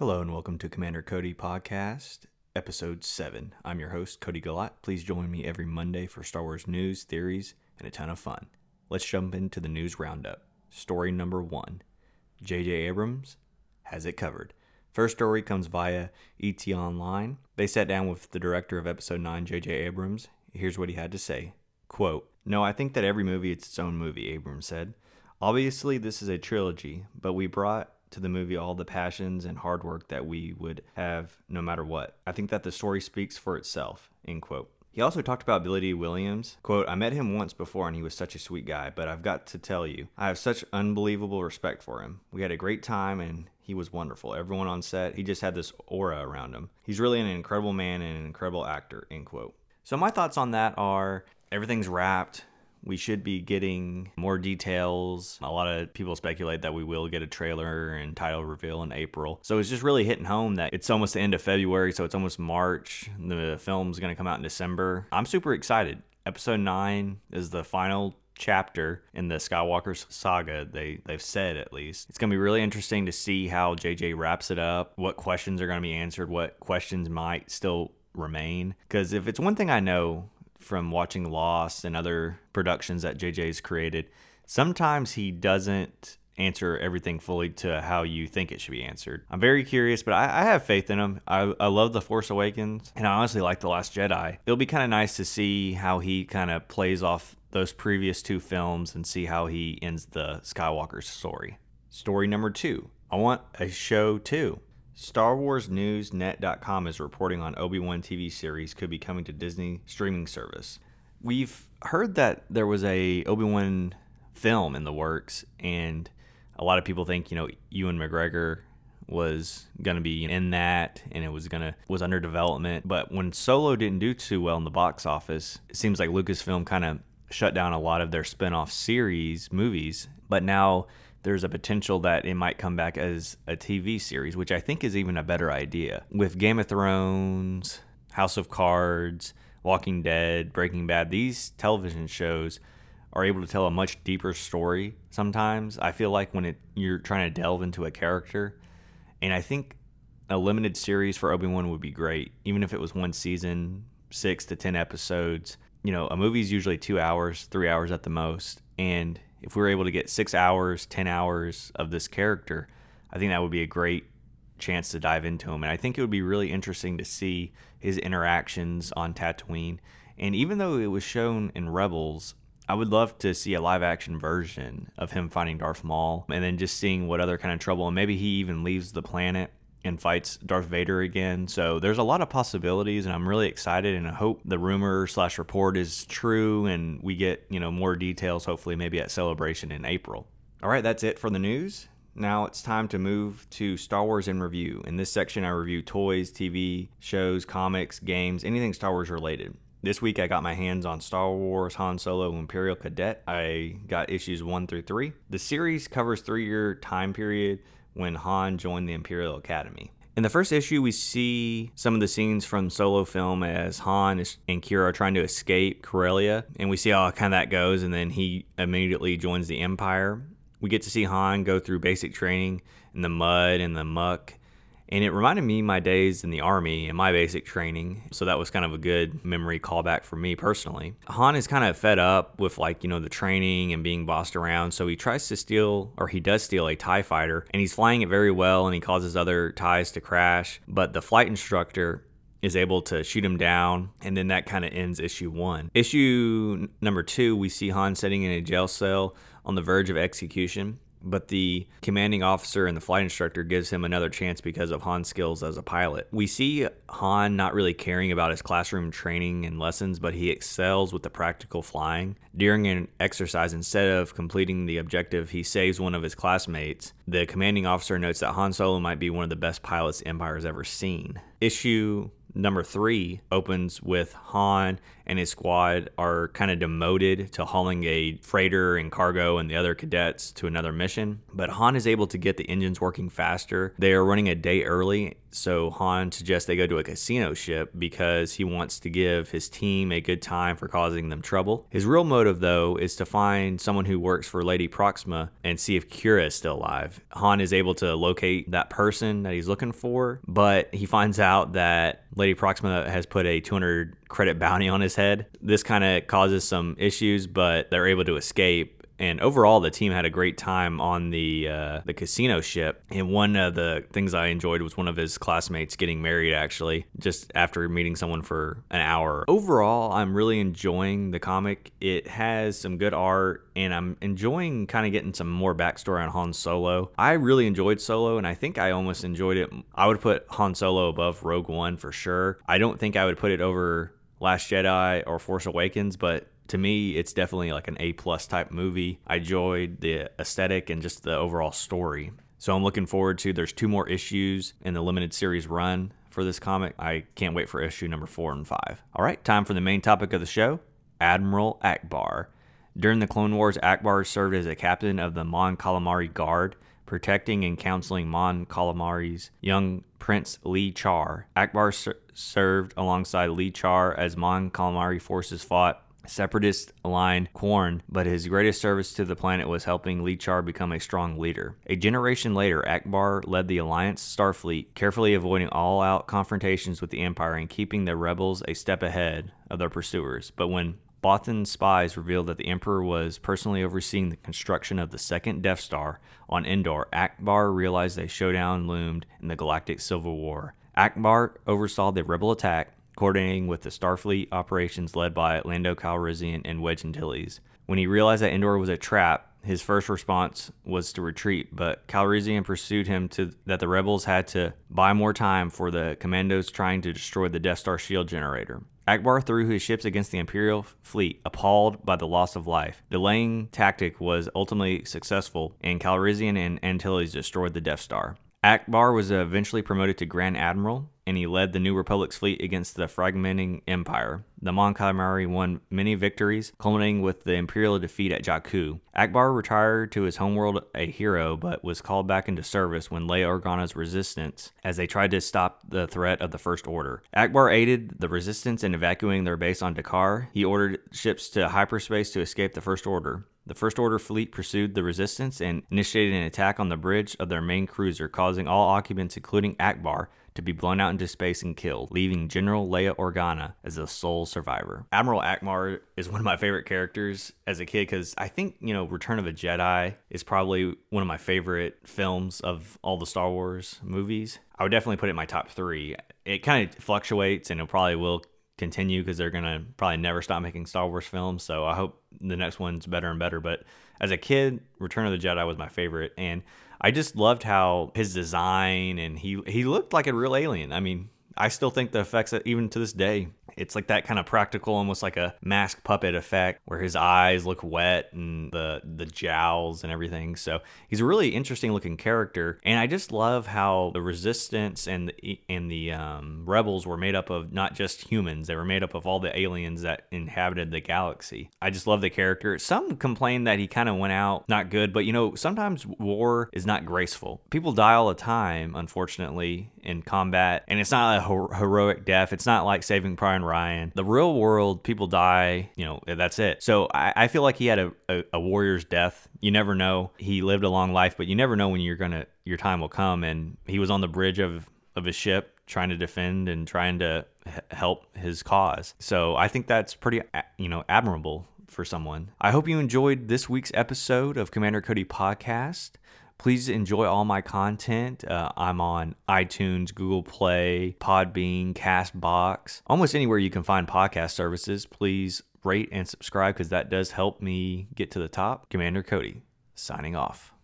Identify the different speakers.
Speaker 1: Hello and welcome to Commander Cody Podcast, Episode 7. I'm your host, Cody Galat. Please join me every Monday for Star Wars news, theories, and a ton of fun. Let's jump into the news roundup. Story number one J.J. Abrams has it covered. First story comes via ET Online. They sat down with the director of Episode 9, J.J. Abrams. Here's what he had to say Quote, No, I think that every movie is its own movie, Abrams said. Obviously, this is a trilogy, but we brought to the movie all the passions and hard work that we would have no matter what. I think that the story speaks for itself. End quote. He also talked about Billy Dee Williams. Quote, I met him once before and he was such a sweet guy, but I've got to tell you, I have such unbelievable respect for him. We had a great time and he was wonderful. Everyone on set, he just had this aura around him. He's really an incredible man and an incredible actor, end quote. So my thoughts on that are everything's wrapped. We should be getting more details. A lot of people speculate that we will get a trailer and title reveal in April. So it's just really hitting home that it's almost the end of February, so it's almost March. The film's going to come out in December. I'm super excited. Episode 9 is the final chapter in the Skywalker saga. They they've said at least it's gonna be really interesting to see how JJ wraps it up. What questions are gonna be answered? What questions might still remain? Because if it's one thing I know from watching Lost and other productions that JJ's created, sometimes he doesn't answer everything fully to how you think it should be answered. I'm very curious, but I, I have faith in him. I, I love The Force Awakens, and I honestly like The Last Jedi. It'll be kind of nice to see how he kind of plays off those previous two films and see how he ends the Skywalker story. Story number two. I want a show too. StarWarsNewsNet.com is reporting on Obi-Wan TV series could be coming to Disney streaming service. We've heard that there was a Obi-Wan film in the works, and a lot of people think you know Ewan McGregor was going to be in that and it was going to was under development but when solo didn't do too well in the box office it seems like lucasfilm kind of shut down a lot of their spin-off series movies but now there's a potential that it might come back as a TV series, which I think is even a better idea. With Game of Thrones, House of Cards, Walking Dead, Breaking Bad, these television shows are able to tell a much deeper story sometimes. I feel like when it, you're trying to delve into a character, and I think a limited series for Obi-Wan would be great, even if it was one season, 6 to 10 episodes. You know, a movie's usually 2 hours, 3 hours at the most, and if we were able to get six hours, 10 hours of this character, I think that would be a great chance to dive into him. And I think it would be really interesting to see his interactions on Tatooine. And even though it was shown in Rebels, I would love to see a live action version of him finding Darth Maul and then just seeing what other kind of trouble. And maybe he even leaves the planet and fights Darth Vader again. So there's a lot of possibilities, and I'm really excited. And I hope the rumor slash report is true, and we get you know more details. Hopefully, maybe at Celebration in April. All right, that's it for the news. Now it's time to move to Star Wars in review. In this section, I review toys, TV shows, comics, games, anything Star Wars related. This week, I got my hands on Star Wars Han Solo Imperial Cadet. I got issues one through three. The series covers three year time period when Han joined the Imperial Academy. In the first issue, we see some of the scenes from solo film as Han and Qi'ra are trying to escape Corellia, and we see how kind of that goes, and then he immediately joins the Empire. We get to see Han go through basic training in the mud and the muck and it reminded me my days in the army and my basic training. So that was kind of a good memory callback for me personally. Han is kind of fed up with like, you know, the training and being bossed around. So he tries to steal, or he does steal a TIE fighter, and he's flying it very well and he causes other TIEs to crash. But the flight instructor is able to shoot him down, and then that kind of ends issue one. Issue number two, we see Han sitting in a jail cell on the verge of execution but the commanding officer and the flight instructor gives him another chance because of Han's skills as a pilot. We see Han not really caring about his classroom training and lessons, but he excels with the practical flying. During an exercise, instead of completing the objective, he saves one of his classmates. The commanding officer notes that Han Solo might be one of the best pilots Empire has ever seen. Issue number three opens with Han and his squad are kind of demoted to hauling a freighter and cargo and the other cadets to another mission. But Han is able to get the engines working faster. They are running a day early so Han suggests they go to a casino ship because he wants to give his team a good time for causing them trouble. His real motive, though, is to find someone who works for Lady Proxima and see if Qi'ra is still alive. Han is able to locate that person that he's looking for, but he finds out that Lady Proxima has put a 200 credit bounty on his head. This kind of causes some issues, but they're able to escape and overall the team had a great time on the uh, the casino ship. And one of the things I enjoyed was one of his classmates getting married actually, just after meeting someone for an hour. Overall, I'm really enjoying the comic. It has some good art, and I'm enjoying kind of getting some more backstory on Han Solo. I really enjoyed Solo, and I think I almost enjoyed it. I would put Han Solo above Rogue One for sure. I don't think I would put it over Last Jedi or Force Awakens, but to me, it's definitely like an A plus type movie. I enjoyed the aesthetic and just the overall story. So I'm looking forward to. There's two more issues in the limited series run for this comic. I can't wait for issue number four and five. All right, time for the main topic of the show Admiral Ackbar. During the Clone Wars, Ackbar served as a captain of the Mon Calamari Guard, protecting and counseling Mon Calamari's young prince Lee Char. Ackbar ser- served alongside Lee Char as Mon Calamari forces fought separatist aligned Quarren, but his greatest service to the planet was helping Lee Char become a strong leader. A generation later, Ackbar led the Alliance Starfleet, carefully avoiding all out confrontations with the Empire and keeping the rebels a step ahead of their pursuers. But when Bothan spies revealed that the Emperor was personally overseeing the construction of the second Death Star on Endor. Ackbar realized a showdown loomed in the galactic civil war. Ackbar oversaw the rebel attack, coordinating with the Starfleet operations led by Lando Calrissian and Wedge Antilles. When he realized that Endor was a trap, his first response was to retreat, but Calrissian pursued him to that the rebels had to buy more time for the commandos trying to destroy the Death Star shield generator. Ackbar threw his ships against the Imperial fleet, appalled by the loss of life. Delaying tactic was ultimately successful, and Calrissian and Antilles destroyed the Death Star. Ackbar was eventually promoted to Grand Admiral, and he led the New Republic's fleet against the fragmenting empire. The Mon Calamari won many victories, culminating with the Imperial defeat at Jakku. Ackbar retired to his homeworld a hero, but was called back into service when Leia Organa's resistance as they tried to stop the threat of the First Order. Ackbar aided the resistance in evacuating their base on D'Qar. He ordered ships to hyperspace to escape the First Order. The First Order fleet pursued the resistance and initiated an attack on the bridge of their main cruiser, causing all occupants, including Ackbar, to be blown out into space and killed, leaving General Leia Organa as the sole survivor. Admiral Ackbar is one of my favorite characters as a kid because I think, you know, Return of a Jedi is probably one of my favorite films of all the Star Wars movies. I would definitely put it in my top three. It kind of fluctuates and it probably will continue because they're to probably never stop making Star Wars films. So I hope the next one's better and better. But as a kid, Return of the Jedi was my favorite. And I just loved how his design and he he looked like a real alien. I mean, I still think the effects even to this day it's like that kind of practical, almost like a mask puppet effect, where his eyes look wet and the the jowls and everything. So he's a really interesting looking character, and I just love how the resistance and the, and the um, rebels were made up of not just humans; they were made up of all the aliens that inhabited the galaxy. I just love the character. Some complain that he kind of went out not good, but you know sometimes war is not graceful. People die all the time, unfortunately, in combat, and it's not a heroic death. It's not like Saving Private Ryan. The real world, people die, you know, that's it. So I, I feel like he had a, a, a, warrior's death. You never know. He lived a long life, but you never know when you're gonna your time will come. And he was on the bridge of of his ship trying to defend and trying to help his cause. So I think that's pretty, you know, admirable for someone. I hope you enjoyed this week's episode of Commander Cody Podcast. Please enjoy all my content. Uh, I'm on iTunes, Google Play, Podbean, Castbox, almost anywhere you can find podcast services. Please rate and subscribe because that does help me get to the top. Commander Cody, signing off.